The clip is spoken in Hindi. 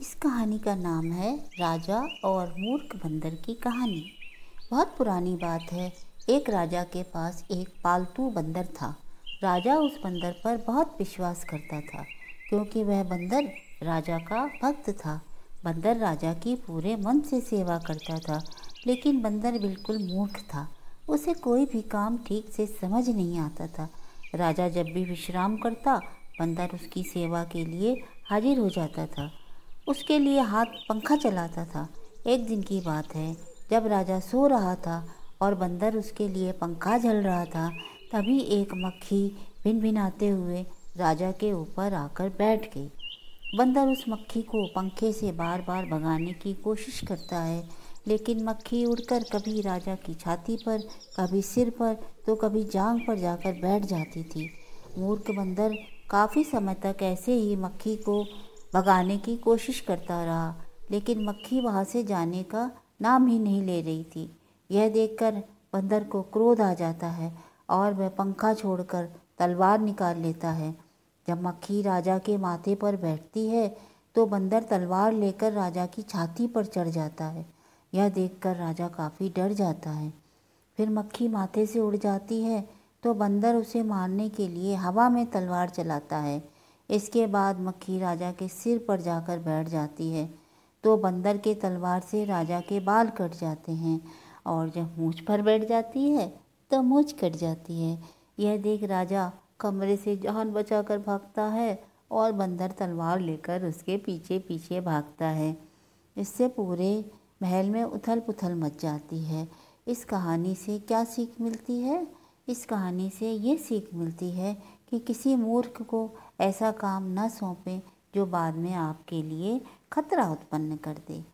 कहानी का नाम है राजा और मूर्ख बंदर की कहानी। बहुत पुरानी बात है, एक राजा के पास एक पालतू बंदर था। राजा उस बंदर पर बहुत विश्वास करता था, क्योंकि वह बंदर राजा का भक्त था। बंदर राजा की पूरे मन से सेवा करता था, लेकिन बंदर बिल्कुल मूर्ख था। उसे कोई भी काम ठीक से समझ नहीं आता था। राजा जब भी विश्राम करता, बंदर उसकी सेवा के लिए हाजिर हो जाता था। उसके लिए हाथ पंखा चलाता था। एक दिन की बात है, जब राजा सो रहा था और बंदर उसके लिए पंखा झल रहा था, तभी एक मक्खी भिन भिनाते हुए राजा के ऊपर आकर बैठ गई। बंदर उस मक्खी को पंखे से बार बार भगाने की कोशिश करता है, लेकिन मक्खी उड़कर कभी राजा की छाती पर, कभी सिर पर तो कभी जांग पर जाकर बैठ जाती थी। मूर्ख बंदर, काफ़ी समय तक ऐसे ही मक्खी को भगाने की कोशिश करता रहा, लेकिन मक्खी वहाँ से जाने का नाम ही नहीं ले रही थी। यह देखकर बंदर को क्रोध आ जाता है और वह पंखा छोड़कर तलवार निकाल लेता है। जब मक्खी राजा के माथे पर बैठती है तो बंदर तलवार लेकर राजा की छाती पर चढ़ जाता है। यह देखकर राजा काफ़ी डर जाता है। फिर मक्खी माथे से उड़ जाती है तो बंदर उसे मारने के लिए हवा में तलवार चलाता है। इसके बाद मक्खी राजा के सिर पर जाकर बैठ जाती है। तो बंदर के तलवार से राजा के बाल कट जाते हैं और जब मूछ पर बैठ जाती है तो मूछ कट जाती है। यह देख राजा कमरे से जान बचाकर भागता है और बंदर तलवार लेकर उसके पीछे पीछे भागता है। इससे पूरे महल में उथल पुथल मच जाती है। इस कहानी से क्या सीख मिलती है? इस कहानी से ये सीख मिलती है कि किसी मूर्ख को ऐसा काम न सौंपें जो बाद में आपके लिए खतरा उत्पन्न कर दे।